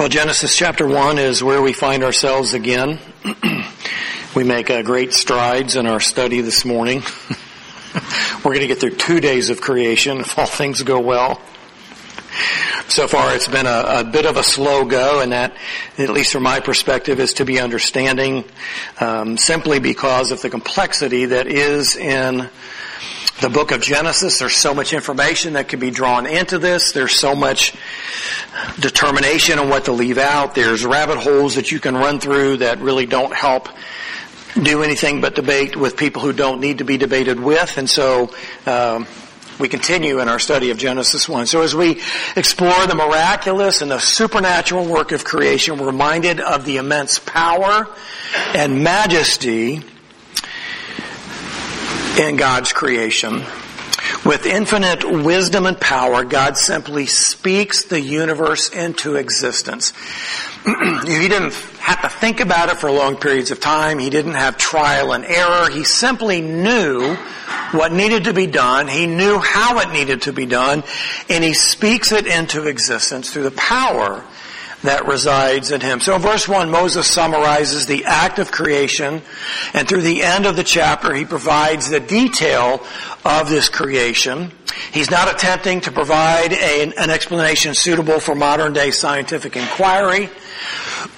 Well, Genesis chapter 1 is where we find ourselves again. we make uh, great strides in our study this morning. We're going to get through two days of creation if all things go well. So far it's been a, a, bit of a slow go and that, at least from my perspective, is to be understanding um, simply because of the complexity that is in the book of Genesis. There's so much information that can be drawn into this. There's so much determination on what to leave out. There's rabbit holes that you can run through that really don't help do anything but debate with people who don't need to be debated with. And so, um, we continue in our study of Genesis 1. So as we explore the miraculous and the supernatural work of creation, we're reminded of the immense power and majesty in God's creation. With infinite wisdom and power, God simply speaks the universe into existence. he didn't have to think about it for long periods of time. He didn't have trial and error. He simply knew what needed to be done. He knew how it needed to be done. And he speaks it into existence through the power that resides in him. So in verse 1, Moses summarizes the act of creation, and through the end of the chapter, he provides the detail of this creation. He's not attempting to provide a, an explanation suitable for modern day scientific inquiry.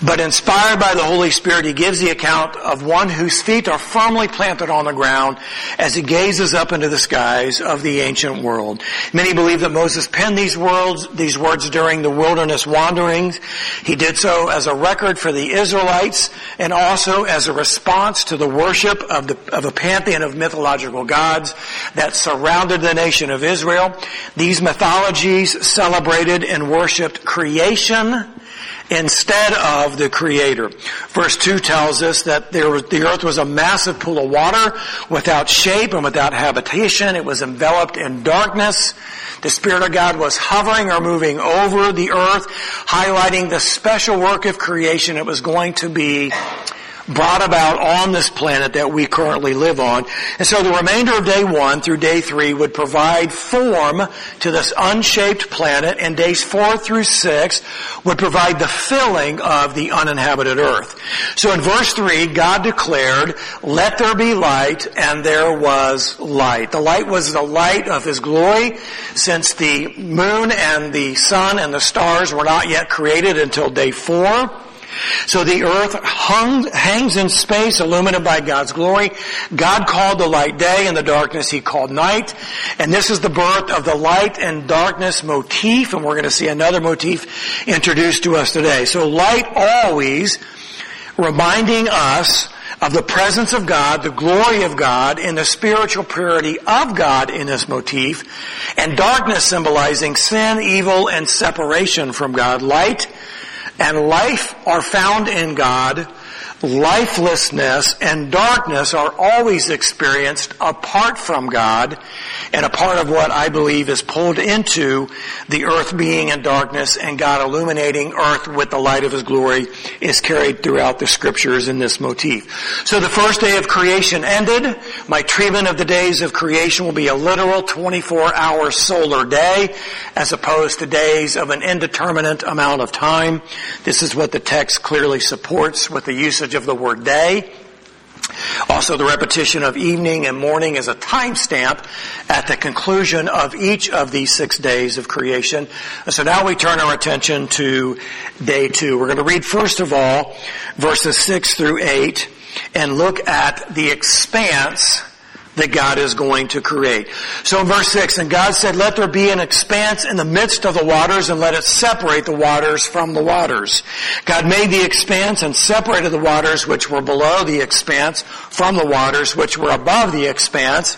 But inspired by the Holy Spirit, he gives the account of one whose feet are firmly planted on the ground as he gazes up into the skies of the ancient world. Many believe that Moses penned these words, these words during the wilderness wanderings. He did so as a record for the Israelites and also as a response to the worship of, the, of a pantheon of mythological gods that surrounded the nation of Israel. These mythologies celebrated and worshiped creation, instead of the creator. Verse 2 tells us that there was, the earth was a massive pool of water without shape and without habitation. It was enveloped in darkness. The Spirit of God was hovering or moving over the earth, highlighting the special work of creation it was going to be brought about on this planet that we currently live on. And so the remainder of day one through day three would provide form to this unshaped planet and days four through six would provide the filling of the uninhabited earth. So in verse three, God declared, let there be light and there was light. The light was the light of His glory since the moon and the sun and the stars were not yet created until day four. So the earth hung, hangs in space, illuminated by God's glory. God called the light day and the darkness he called night. And this is the birth of the light and darkness motif, and we're going to see another motif introduced to us today. So light always reminding us of the presence of God, the glory of God, and the spiritual purity of God in this motif, and darkness symbolizing sin, evil, and separation from God. Light and life are found in God lifelessness and darkness are always experienced apart from God and a part of what I believe is pulled into the earth being in darkness and God illuminating earth with the light of His glory is carried throughout the scriptures in this motif. So the first day of creation ended. My treatment of the days of creation will be a literal 24 hour solar day as opposed to days of an indeterminate amount of time. This is what the text clearly supports with the usage usage of the word day. Also the repetition of evening and morning as a timestamp at the conclusion of each of these six days of creation. So now we turn our attention to day two. We're going to read first of all verses six through eight and look at the expanse that God is going to create. So in verse 6, and God said, let there be an expanse in the midst of the waters and let it separate the waters from the waters. God made the expanse and separated the waters which were below the expanse from the waters which were above the expanse.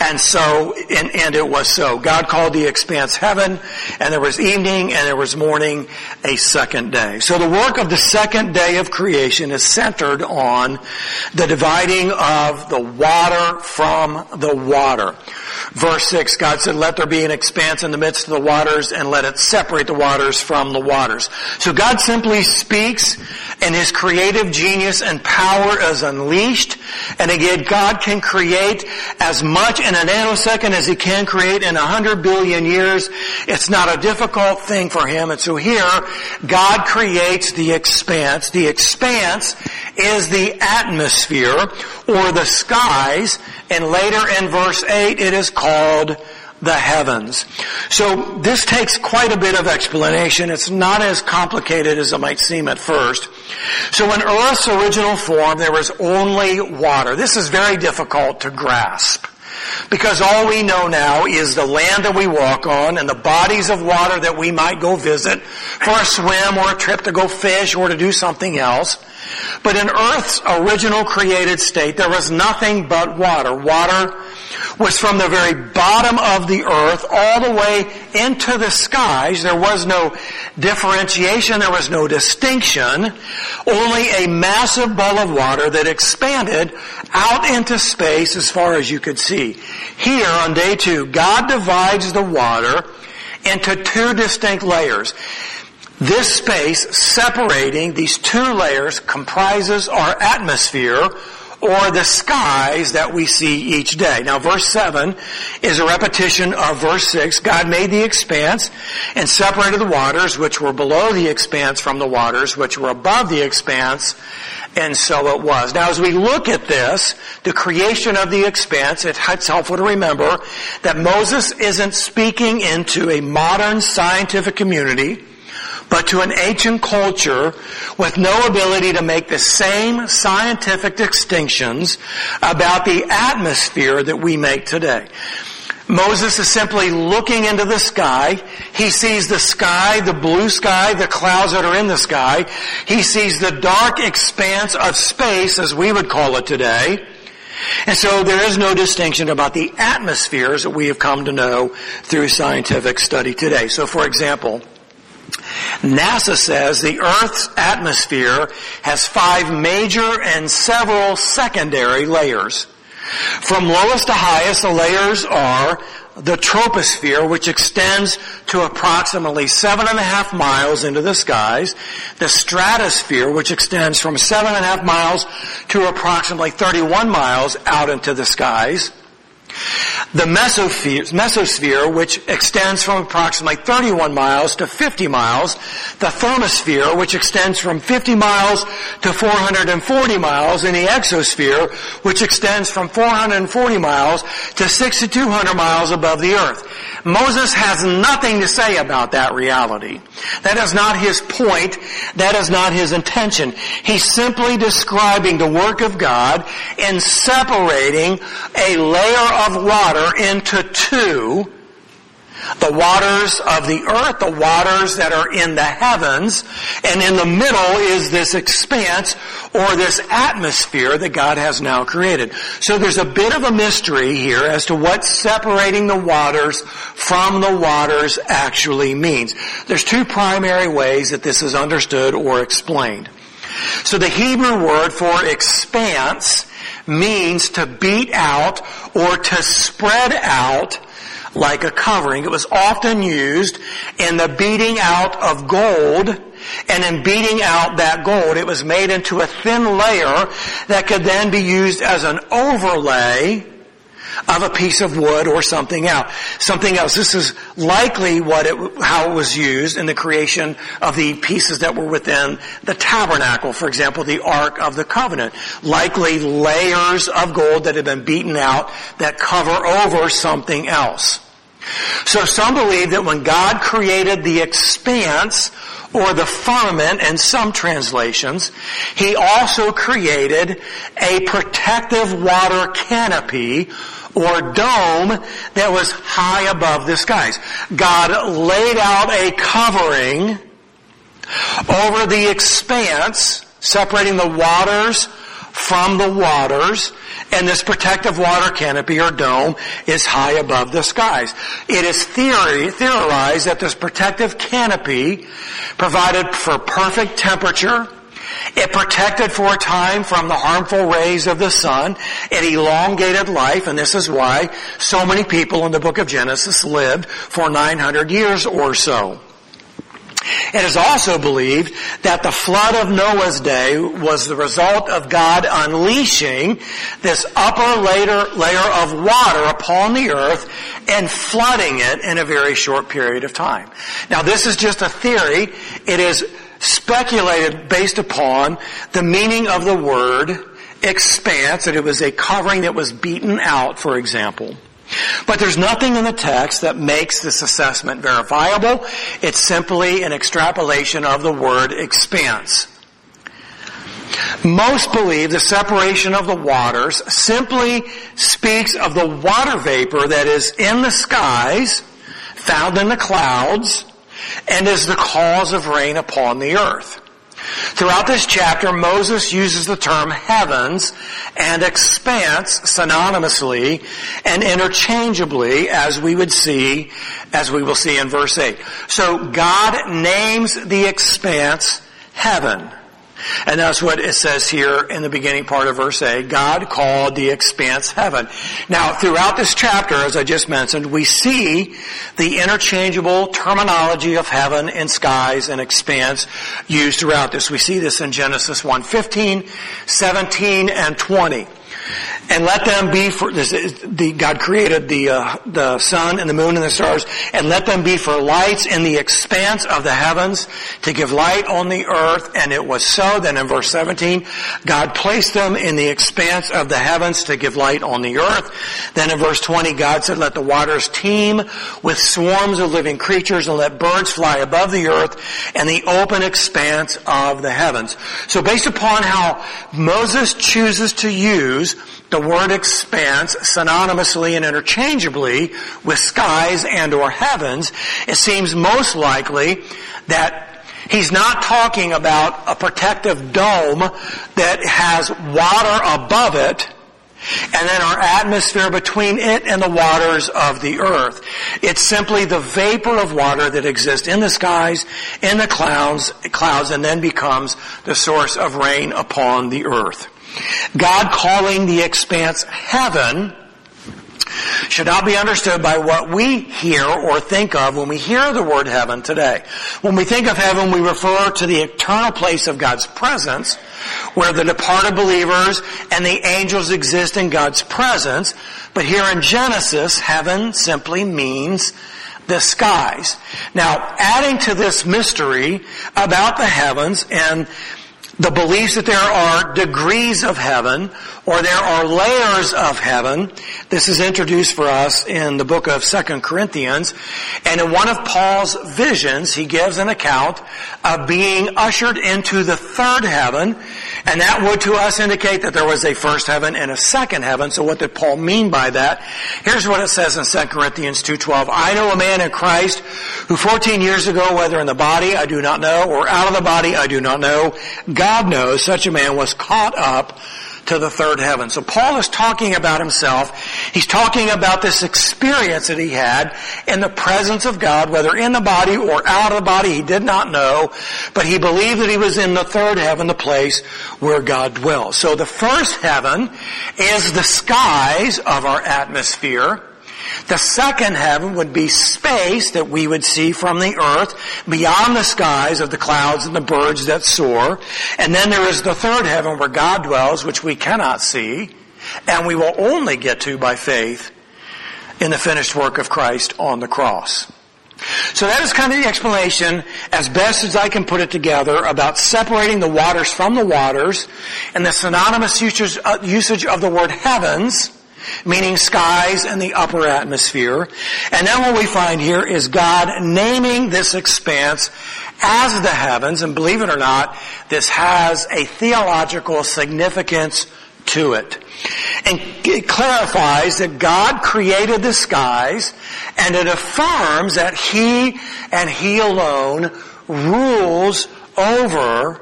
And so, and, and it was so. God called the expanse heaven, and there was evening and there was morning a second day. So the work of the second day of creation is centered on the dividing of the water from from the water. Verse 6, God said, let there be an expanse in the midst of the waters and let it separate the waters from the waters. So God simply speaks and his creative genius and power is unleashed. And again, God can create as much in a nanosecond as he can create in a hundred billion years. It's not a difficult thing for him. And so here, God creates the expanse. The expanse is the atmosphere or the skies. And later in verse 8, it is called the heavens. So this takes quite a bit of explanation. It's not as complicated as it might seem at first. So in Earth's original form, there was only water. This is very difficult to grasp. Because all we know now is the land that we walk on and the bodies of water that we might go visit for a swim or a trip to go fish or to do something else. But in Earth's original created state, there was nothing but water. Water was from the very bottom of the earth all the way into the skies. There was no differentiation. There was no distinction. Only a massive ball of water that expanded out into space as far as you could see. Here on day two, God divides the water into two distinct layers. This space separating these two layers comprises our atmosphere or the skies that we see each day. Now verse 7 is a repetition of verse 6. God made the expanse and separated the waters which were below the expanse from the waters which were above the expanse and so it was. Now as we look at this, the creation of the expanse, it's helpful to remember that Moses isn't speaking into a modern scientific community but to an ancient culture with no ability to make the same scientific distinctions about the atmosphere that we make today. Moses is simply looking into the sky. He sees the sky, the blue sky, the clouds that are in the sky. He sees the dark expanse of space, as we would call it today. And so there is no distinction about the atmospheres that we have come to know through scientific study today. So for example, NASA says the Earth's atmosphere has five major and several secondary layers. From lowest to highest, the layers are the troposphere, which extends to approximately seven and a half miles into the skies, the stratosphere, which extends from seven and a half miles to approximately 31 miles out into the skies, the mesosphere, which extends from approximately 31 miles to 50 miles. The thermosphere, which extends from 50 miles to 440 miles. And the exosphere, which extends from 440 miles to 6,200 miles above the earth. Moses has nothing to say about that reality. That is not his point. That is not his intention. He's simply describing the work of God in separating a layer of water into two the waters of the earth, the waters that are in the heavens, and in the middle is this expanse or this atmosphere that God has now created. So there's a bit of a mystery here as to what separating the waters from the waters actually means. There's two primary ways that this is understood or explained. So the Hebrew word for expanse means to beat out or to spread out like a covering. It was often used in the beating out of gold and in beating out that gold, it was made into a thin layer that could then be used as an overlay of a piece of wood or something else. Something else. This is likely what it, how it was used in the creation of the pieces that were within the tabernacle. For example, the Ark of the Covenant. Likely layers of gold that had been beaten out that cover over something else. So some believe that when God created the expanse or the firmament in some translations, He also created a protective water canopy or dome that was high above the skies. God laid out a covering over the expanse, separating the waters from the waters, and this protective water canopy or dome is high above the skies. It is theory, theorized that this protective canopy provided for perfect temperature It protected for a time from the harmful rays of the sun. It elongated life, and this is why so many people in the book of Genesis lived for 900 years or so. It is also believed that the flood of Noah's day was the result of God unleashing this upper layer, layer of water upon the earth and flooding it in a very short period of time. Now this is just a theory. It is speculated based upon the meaning of the word expanse, that it was a covering that was beaten out, for example. But there's nothing in the text that makes this assessment verifiable. It's simply an extrapolation of the word expanse. Most believe the separation of the waters simply speaks of the water vapor that is in the skies, found in the clouds, and is the cause of rain upon the earth. Throughout this chapter, Moses uses the term heavens and expanse synonymously and interchangeably as we would see, as we will see in verse 8. So God names the expanse heaven. And that's what it says here in the beginning part of verse 8. God called the expanse heaven. Now, throughout this chapter, as I just mentioned, we see the interchangeable terminology of heaven and skies and expanse used throughout this. We see this in Genesis 1, 15, 17, and 20 and let them be for this is the God created the uh, the sun and the moon and the stars and let them be for lights in the expanse of the heavens to give light on the earth. And it was so then in verse 17 God placed them in the expanse of the heavens to give light on the earth. Then in verse 20 God said let the waters teem with swarms of living creatures and let birds fly above the earth and the open expanse of the heavens. So based upon how Moses chooses to use the word expanse synonymously and interchangeably with skies and or heavens, it seems most likely that He's not talking about a protective dome that has water above it and then our atmosphere between it and the waters of the earth. It's simply the vapor of water that exists in the skies, in the clouds, clouds, and then becomes the source of rain upon the earth. God calling the expanse heaven should not be understood by what we hear or think of when we hear the word heaven today. When we think of heaven, we refer to the eternal place of God's presence, where the departed believers and the angels exist in God's presence. But here in Genesis, heaven simply means the skies. Now, adding to this mystery about the heavens and the beliefs that there are degrees of heaven or there are layers of heaven. This is introduced for us in the book of Second Corinthians. And in one of Paul's visions, he gives an account of being ushered into the third heaven. And that would to us indicate that there was a first heaven and a second heaven. So what did Paul mean by that? Here's what it says in 2 Corinthians 2.12. I know a man in Christ who 14 years ago, whether in the body I do not know or out of the body I do not know, God knows such a man was caught up to the third heaven. So Paul is talking about himself. He's talking about this experience that he had in the presence of God, whether in the body or out of the body, he did not know, but he believed that he was in the third heaven, the place where God dwells. So the first heaven is the skies of our atmosphere. The second heaven would be space that we would see from the earth beyond the skies of the clouds and the birds that soar. And then there is the third heaven where God dwells, which we cannot see, and we will only get to by faith in the finished work of Christ on the cross. So that is kind of the explanation, as best as I can put it together, about separating the waters from the waters and the synonymous usage, uh, of the word heavens meaning skies and the upper atmosphere. And then what we find here is God naming this expanse as the heavens, and believe it or not, this has a theological significance to it. And it clarifies that God created the skies, and it affirms that He and He alone rules over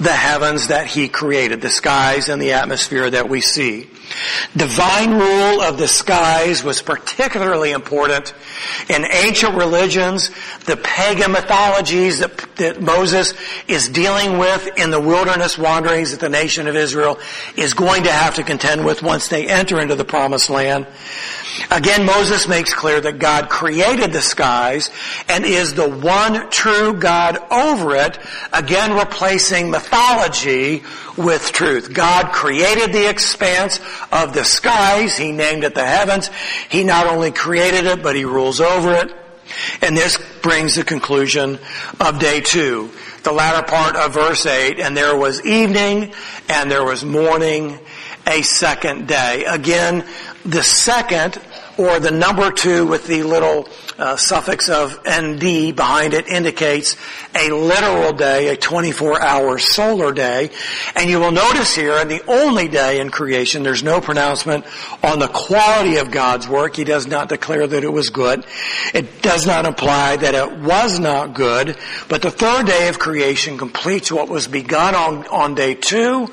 the heavens that he created, the skies and the atmosphere that we see. Divine rule of the skies was particularly important in ancient religions, the pagan mythologies that, that, Moses is dealing with in the wilderness wanderings that the nation of Israel is going to have to contend with once they enter into the promised land. Again, Moses makes clear that God created the skies and is the one true God over it, again replacing mythology with truth. God created the expanse of the skies. He named it the heavens. He not only created it, but he rules over it. And this brings the conclusion of day two. The latter part of verse eight, and there was evening and there was morning a second day. Again, the second or the number two with the little uh, suffix of ND behind it indicates a literal day, a 24 hour solar day. And you will notice here, in the only day in creation, there's no pronouncement on the quality of God's work. He does not declare that it was good. It does not imply that it was not good. But the third day of creation completes what was begun on, on day two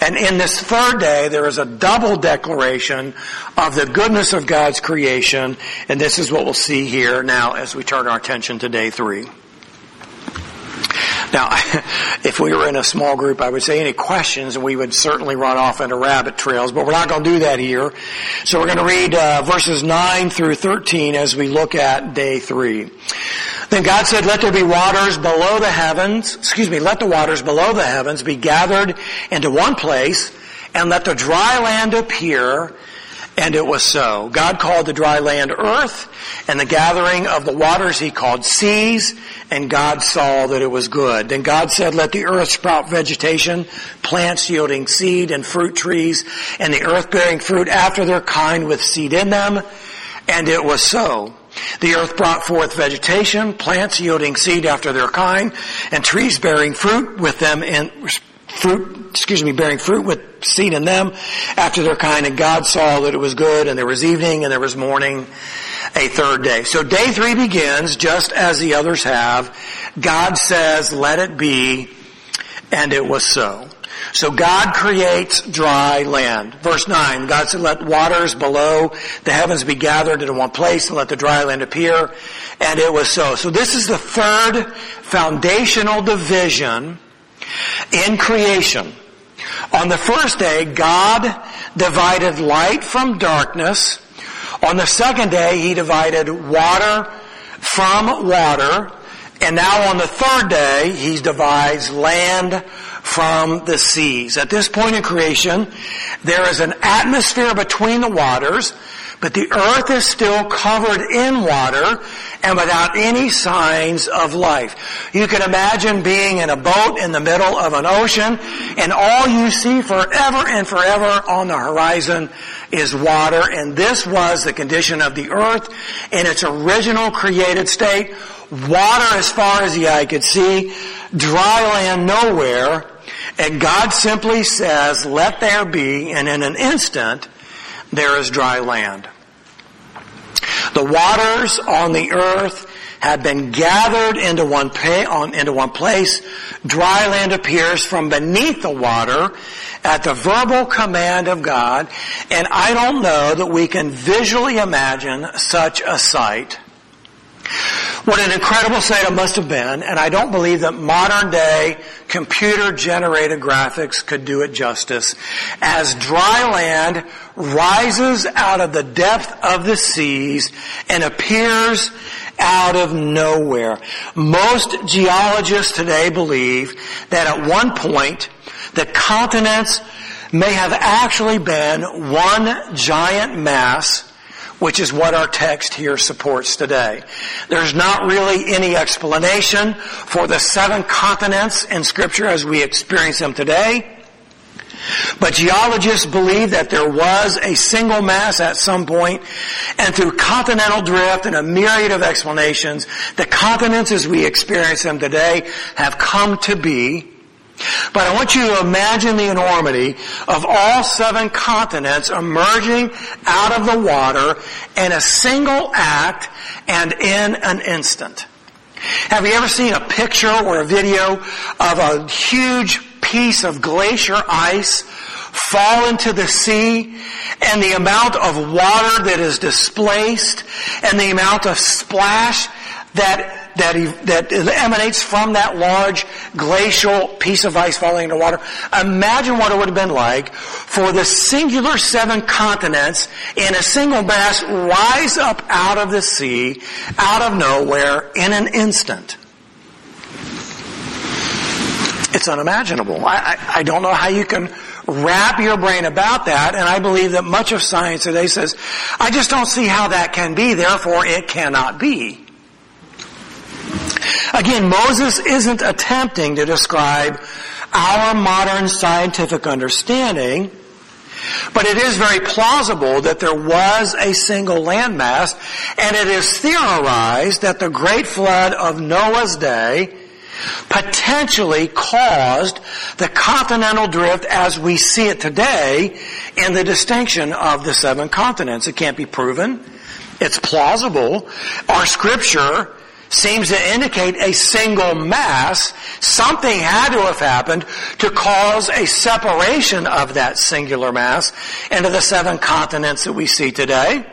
and in this third day, there is a double declaration of the goodness of God's creation, and this is what we'll see here now as we turn our attention to day three. Now, if we were in a small group, I would say any questions, and we would certainly run off into rabbit trails, but we're not going to do that here. So we're going to read uh, verses 9 through 13 as we look at day three. Then God said, let there be waters below the heavens, excuse me, let the waters below the heavens be gathered into one place, and let the dry land appear, and it was so. God called the dry land earth, and the gathering of the waters he called seas, and God saw that it was good. Then God said, let the earth sprout vegetation, plants yielding seed and fruit trees, and the earth bearing fruit after their kind with seed in them, and it was so. The earth brought forth vegetation, plants yielding seed after their kind, and trees bearing fruit with them in fruit, excuse me, bearing fruit with seed in them after their kind. And God saw that it was good, and there was evening, and there was morning, a third day. So day three begins just as the others have. God says, let it be, and it was so. So God creates dry land. Verse 9, God said, let waters below the heavens be gathered into one place and let the dry land appear. And it was so. So this is the third foundational division in creation. On the first day, God divided light from darkness. On the second day, He divided water from water. And now on the third day, He divides land from the seas. At this point in creation, there is an atmosphere between the waters, but the earth is still covered in water and without any signs of life. You can imagine being in a boat in the middle of an ocean and all you see forever and forever on the horizon is water and this was the condition of the earth in its original created state. Water as far as the eye could see, dry land nowhere, and God simply says, let there be, and in an instant, there is dry land. The waters on the earth have been gathered into one, pay, on, into one place. Dry land appears from beneath the water at the verbal command of God. And I don't know that we can visually imagine such a sight what an incredible sight it must have been, and I don't believe that modern day computer generated graphics could do it justice. As dry land rises out of the depth of the seas and appears out of nowhere. Most geologists today believe that at one point the continents may have actually been one giant mass which is what our text here supports today. There's not really any explanation for the seven continents in scripture as we experience them today. But geologists believe that there was a single mass at some point, and through continental drift and a myriad of explanations, the continents as we experience them today have come to be but I want you to imagine the enormity of all seven continents emerging out of the water in a single act and in an instant. Have you ever seen a picture or a video of a huge piece of glacier ice fall into the sea and the amount of water that is displaced and the amount of splash that that, that emanates from that large glacial piece of ice falling into water. Imagine what it would have been like for the singular seven continents in a single mass rise up out of the sea, out of nowhere, in an instant. It's unimaginable. I, I, I don't know how you can wrap your brain about that, and I believe that much of science today says, I just don't see how that can be, therefore it cannot be. Again, Moses isn't attempting to describe our modern scientific understanding, but it is very plausible that there was a single landmass, and it is theorized that the great flood of Noah's day potentially caused the continental drift as we see it today in the distinction of the seven continents. It can't be proven. It's plausible. Our scripture seems to indicate a single mass. Something had to have happened to cause a separation of that singular mass into the seven continents that we see today.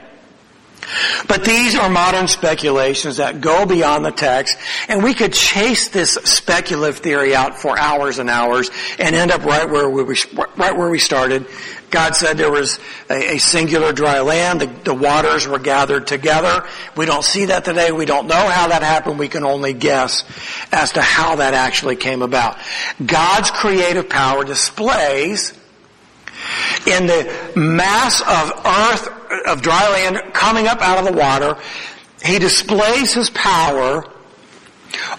But these are modern speculations that go beyond the text, and we could chase this speculative theory out for hours and hours and end up right where we, right where we started. God said there was a, a singular dry land. The, the waters were gathered together. We don't see that today. We don't know how that happened. We can only guess as to how that actually came about. God's creative power displays in the mass of earth of dry land coming up out of the water, he displays his power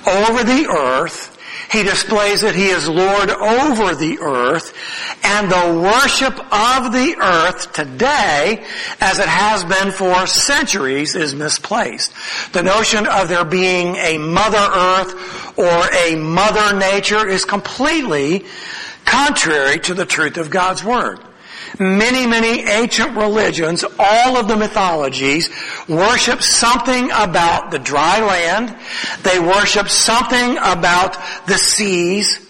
over the earth. He displays that he is Lord over the earth and the worship of the earth today, as it has been for centuries, is misplaced. The notion of there being a mother earth or a mother nature is completely contrary to the truth of God's Word. Many, many ancient religions, all of the mythologies, worship something about the dry land. They worship something about the seas.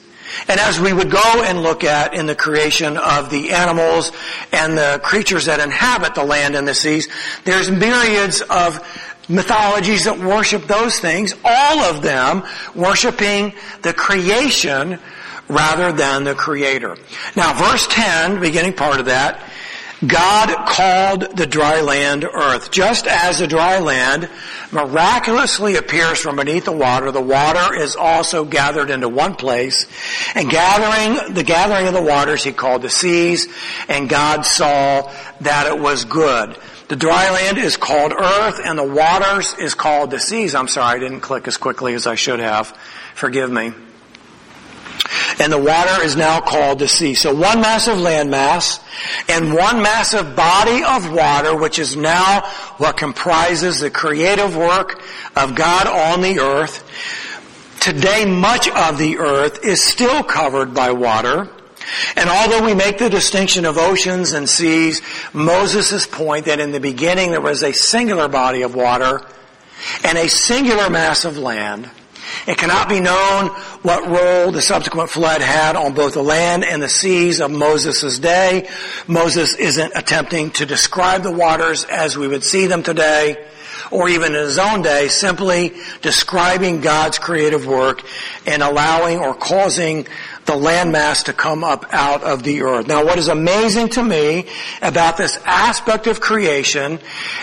And as we would go and look at in the creation of the animals and the creatures that inhabit the land and the seas, there's myriads of mythologies that worship those things, all of them worshiping the creation rather than the creator. Now verse 10, beginning part of that, God called the dry land earth. Just as the dry land miraculously appears from beneath the water, the water is also gathered into one place. And gathering, the gathering of the waters he called the seas, and God saw that it was good. The dry land is called earth, and the waters is called the seas. I'm sorry, I didn't click as quickly as I should have. Forgive me and the water is now called the sea. So one massive landmass and one massive body of water, which is now what comprises the creative work of God on the earth. Today much of the earth is still covered by water. And although we make the distinction of oceans and seas, Moses' point that in the beginning there was a singular body of water and a singular mass of land it cannot be known what role the subsequent flood had on both the land and the seas of Moses' day. Moses isn't attempting to describe the waters as we would see them today or even in his own day, simply describing God's creative work and allowing or causing the landmass to come up out of the earth. Now what is amazing to me about this aspect of creation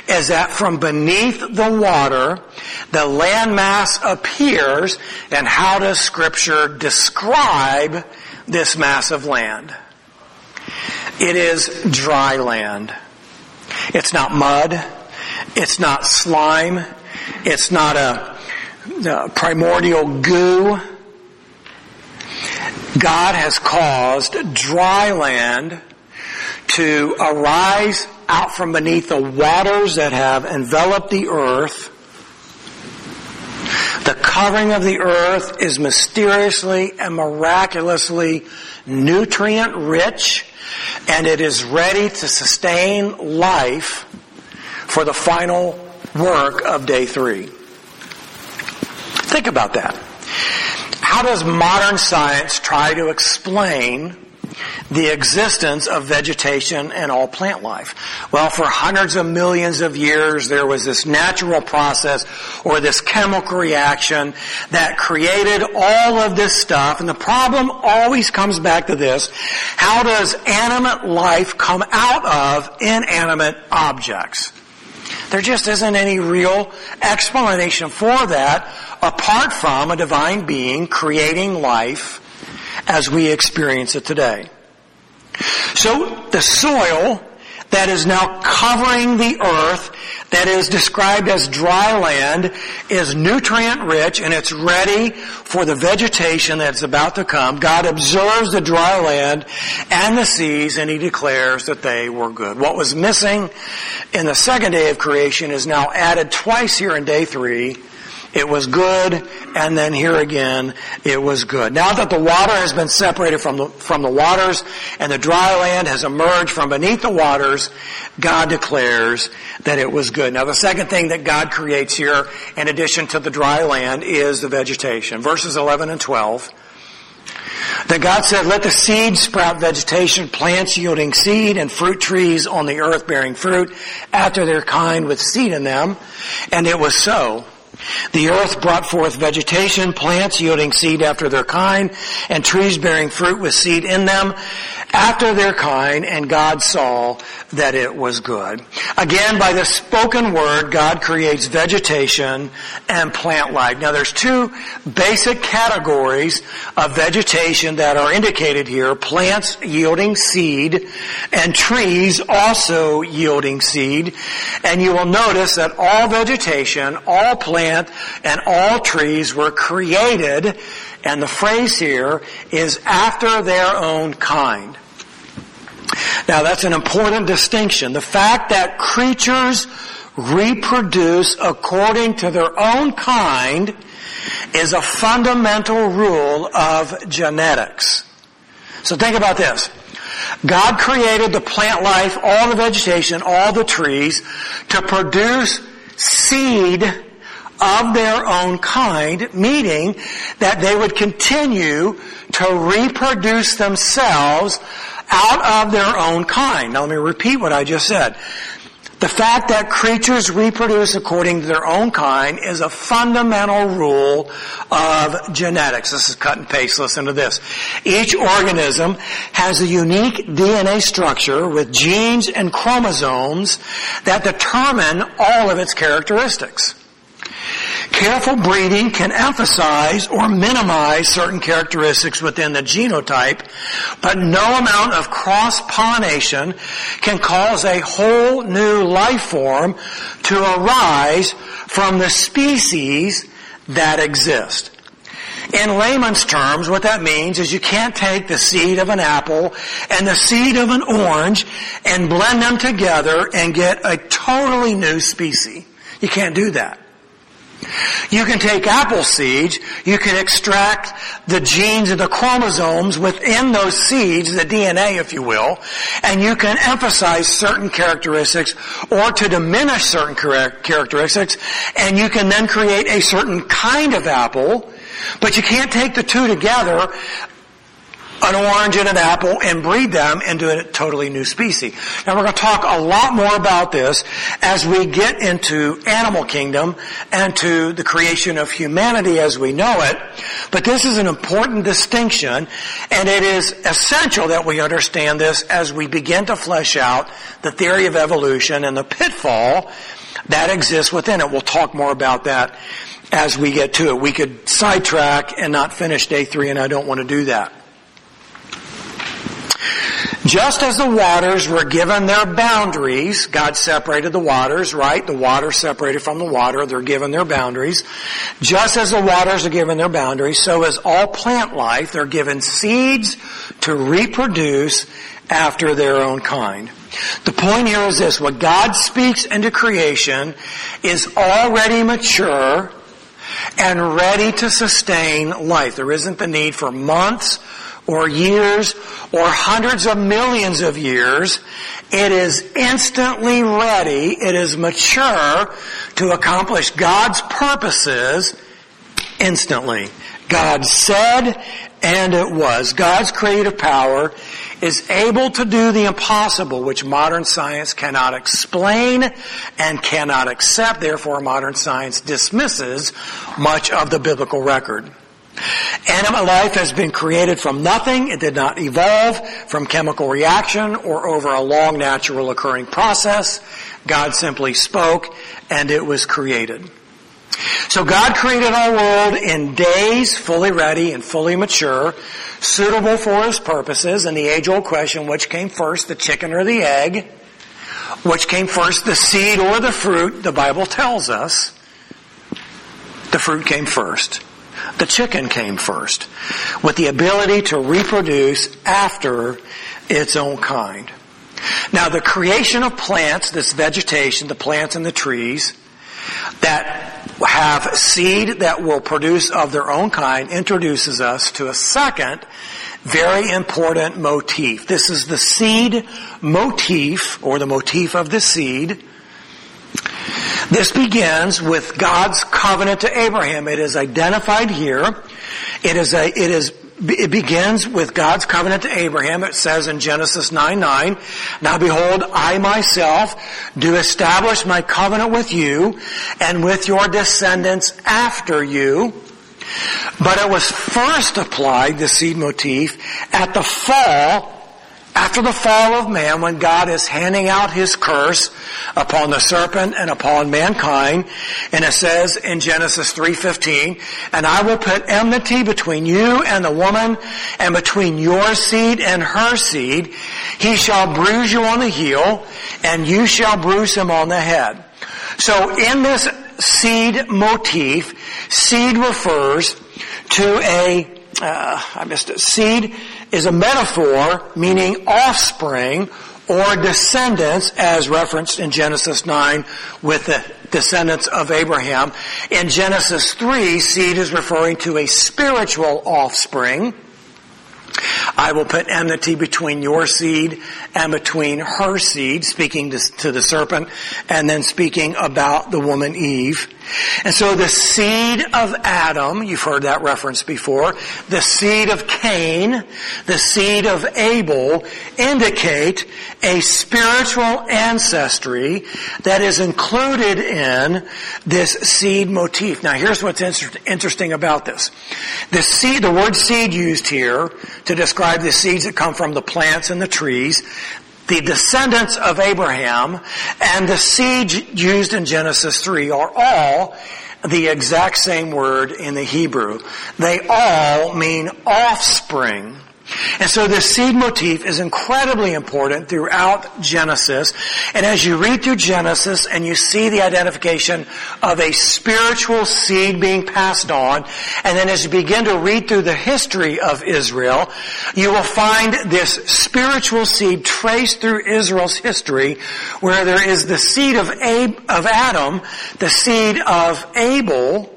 is that from beneath the water, the landmass appears and how does scripture describe this mass of land? It is dry land. It's not mud. It's not slime. It's not a, a primordial goo. God has caused dry land to arise out from beneath the waters that have enveloped the earth. The covering of the earth is mysteriously and miraculously nutrient rich and it is ready to sustain life for the final work of day three. Think about that. how does modern science try to explain the existence of vegetation and all plant life? Well, for hundreds of millions of years, there was this natural process or this chemical reaction that created all of this stuff. And the problem always comes back to this. How does animate life come out of inanimate objects? There just isn't any real explanation for that apart from a divine being creating life as we experience it today. So the soil that is now covering the earth that is described as dry land is nutrient rich and it's ready for the vegetation that's about to come. God observes the dry land and the seas and he declares that they were good. What was missing in the second day of creation is now added twice here in day three it was good, and then here again, it was good. Now that the water has been separated from the, from the waters, and the dry land has emerged from beneath the waters, God declares that it was good. Now the second thing that God creates here, in addition to the dry land, is the vegetation. Verses 11 and 12. Then God said, let the seed sprout vegetation, plants yielding seed, and fruit trees on the earth bearing fruit after their kind with seed in them. And it was so. The earth brought forth vegetation, plants yielding seed after their kind, and trees bearing fruit with seed in them after their kind, and God saw that it was good. Again, by the spoken word, God creates vegetation and plant life. Now there's two basic categories of vegetation that are indicated here. Plants yielding seed and trees also yielding seed. And you will notice that all vegetation, all plant, and all trees were created and the phrase here is after their own kind. Now that's an important distinction. The fact that creatures reproduce according to their own kind is a fundamental rule of genetics. So think about this. God created the plant life, all the vegetation, all the trees to produce seed of their own kind, meaning that they would continue to reproduce themselves out of their own kind. Now let me repeat what I just said. The fact that creatures reproduce according to their own kind is a fundamental rule of genetics. This is cut and paste. Listen to this. Each organism has a unique DNA structure with genes and chromosomes that determine all of its characteristics. Careful breeding can emphasize or minimize certain characteristics within the genotype, but no amount of cross-pollination can cause a whole new life form to arise from the species that exist. In layman's terms, what that means is you can't take the seed of an apple and the seed of an orange and blend them together and get a totally new species. You can't do that. You can take apple seeds, you can extract the genes and the chromosomes within those seeds, the DNA if you will, and you can emphasize certain characteristics or to diminish certain characteristics, and you can then create a certain kind of apple, but you can't take the two together an orange and an apple and breed them into a totally new species. Now we're going to talk a lot more about this as we get into animal kingdom and to the creation of humanity as we know it. But this is an important distinction and it is essential that we understand this as we begin to flesh out the theory of evolution and the pitfall that exists within it. We'll talk more about that as we get to it. We could sidetrack and not finish day three and I don't want to do that. Just as the waters were given their boundaries, God separated the waters, right? The water separated from the water, they're given their boundaries. Just as the waters are given their boundaries, so is all plant life. They're given seeds to reproduce after their own kind. The point here is this, what God speaks into creation is already mature and ready to sustain life. There isn't the need for months or years or hundreds of millions of years. It is instantly ready. It is mature to accomplish God's purposes instantly. God said, and it was. God's creative power is able to do the impossible, which modern science cannot explain and cannot accept. Therefore, modern science dismisses much of the biblical record. Animate life has been created from nothing. It did not evolve from chemical reaction or over a long natural occurring process. God simply spoke and it was created. So God created our world in days, fully ready and fully mature, suitable for His purposes, and the age-old question, which came first, the chicken or the egg? Which came first, the seed or the fruit? The Bible tells us the fruit came first. The chicken came first, with the ability to reproduce after its own kind. Now the creation of plants, this vegetation, the plants and the trees, that have seed that will produce of their own kind introduces us to a second very important motif. This is the seed motif or the motif of the seed. This begins with God's covenant to Abraham. It is identified here. It is a, it is it begins with God's covenant to Abraham. It says in Genesis 9, 9, Now behold, I myself do establish my covenant with you and with your descendants after you. But it was first applied, the seed motif, at the fall after the fall of man, when God is handing out his curse upon the serpent and upon mankind, and it says in Genesis 3:15, "And I will put enmity between you and the woman, and between your seed and her seed. He shall bruise you on the heel, and you shall bruise him on the head." So in this seed motif, seed refers to a uh, I missed it. Seed is a metaphor meaning offspring or descendants as referenced in Genesis 9 with the descendants of Abraham. In Genesis 3, seed is referring to a spiritual offspring. I will put enmity between your seed and between her seed, speaking to, to, the serpent, and then speaking about the woman Eve. And so the seed of Adam, you've heard that reference before, the seed of Cain, the seed of Abel indicate a spiritual ancestry that is included in this seed motif. Now here's what's inter- interesting about this. The seed, the word seed used here to describe the seeds that come from the plants and the trees, the descendants of Abraham and the seed used in Genesis 3 are all the exact same word in the Hebrew. They all mean offspring and so this seed motif is incredibly important throughout Genesis. And as you read through Genesis and you see the identification of a spiritual seed being passed on, and then as you begin to read through the history of Israel, you will find this spiritual seed traced through Israel's history where there is the seed of, Ab- of Adam, the seed of Abel,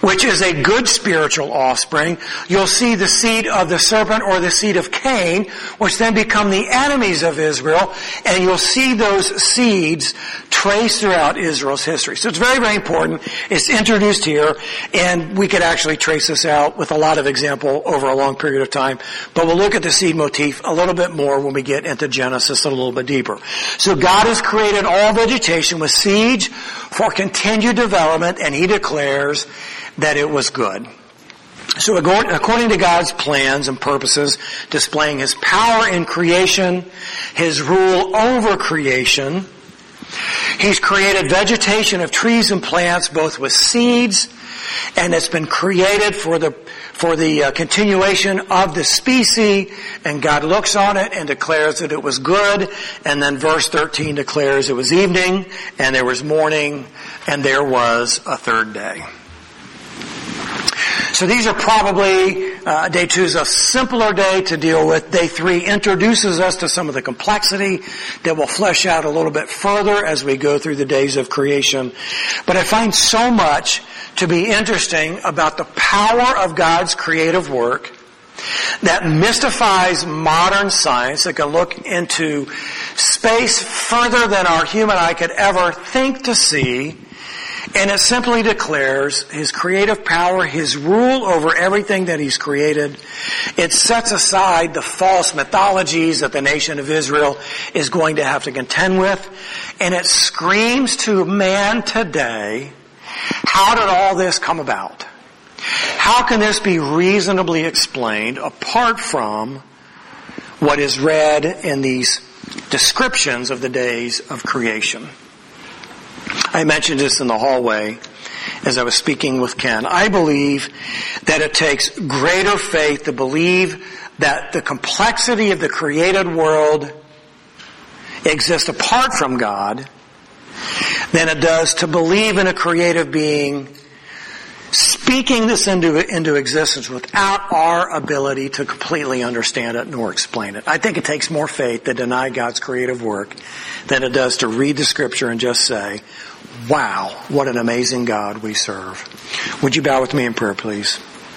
which is a good spiritual offspring, you'll see the seed of the serpent or the seed of Cain, which then become the enemies of Israel, and you'll see those seeds traced throughout Israel's history. So it's very, very important. It's introduced here, and we could actually trace this out with a lot of example over a long period of time, but we'll look at the seed motif a little bit more when we get into Genesis a little bit deeper. So God has created all vegetation with seeds for continued development, and He declares that it was good. So according to God's plans and purposes, displaying His power in creation, His rule over creation, He's created vegetation of trees and plants, both with seeds, and it's been created for the for the uh, continuation of the species. And God looks on it and declares that it was good. And then verse 13 declares it was evening, and there was morning, and there was a third day. So these are probably, uh, day two is a simpler day to deal with. Day three introduces us to some of the complexity that will flesh out a little bit further as we go through the days of creation. But I find so much to be interesting about the power of God's creative work that mystifies modern science that can look into space further than our human eye could ever think to see And it simply declares His creative power, His rule over everything that He's created. It sets aside the false mythologies that the nation of Israel is going to have to contend with. And it screams to man today, how did all this come about? How can this be reasonably explained apart from what is read in these descriptions of the days of creation? I mentioned this in the hallway as I was speaking with Ken. I believe that it takes greater faith to believe that the complexity of the created world exists apart from God than it does to believe in a creative being speaking this into, into existence without our ability to completely understand it nor explain it. I think it takes more faith to deny God's creative work than it does to read the scripture and just say, wow, what an amazing God we serve. Would you bow with me in prayer, please?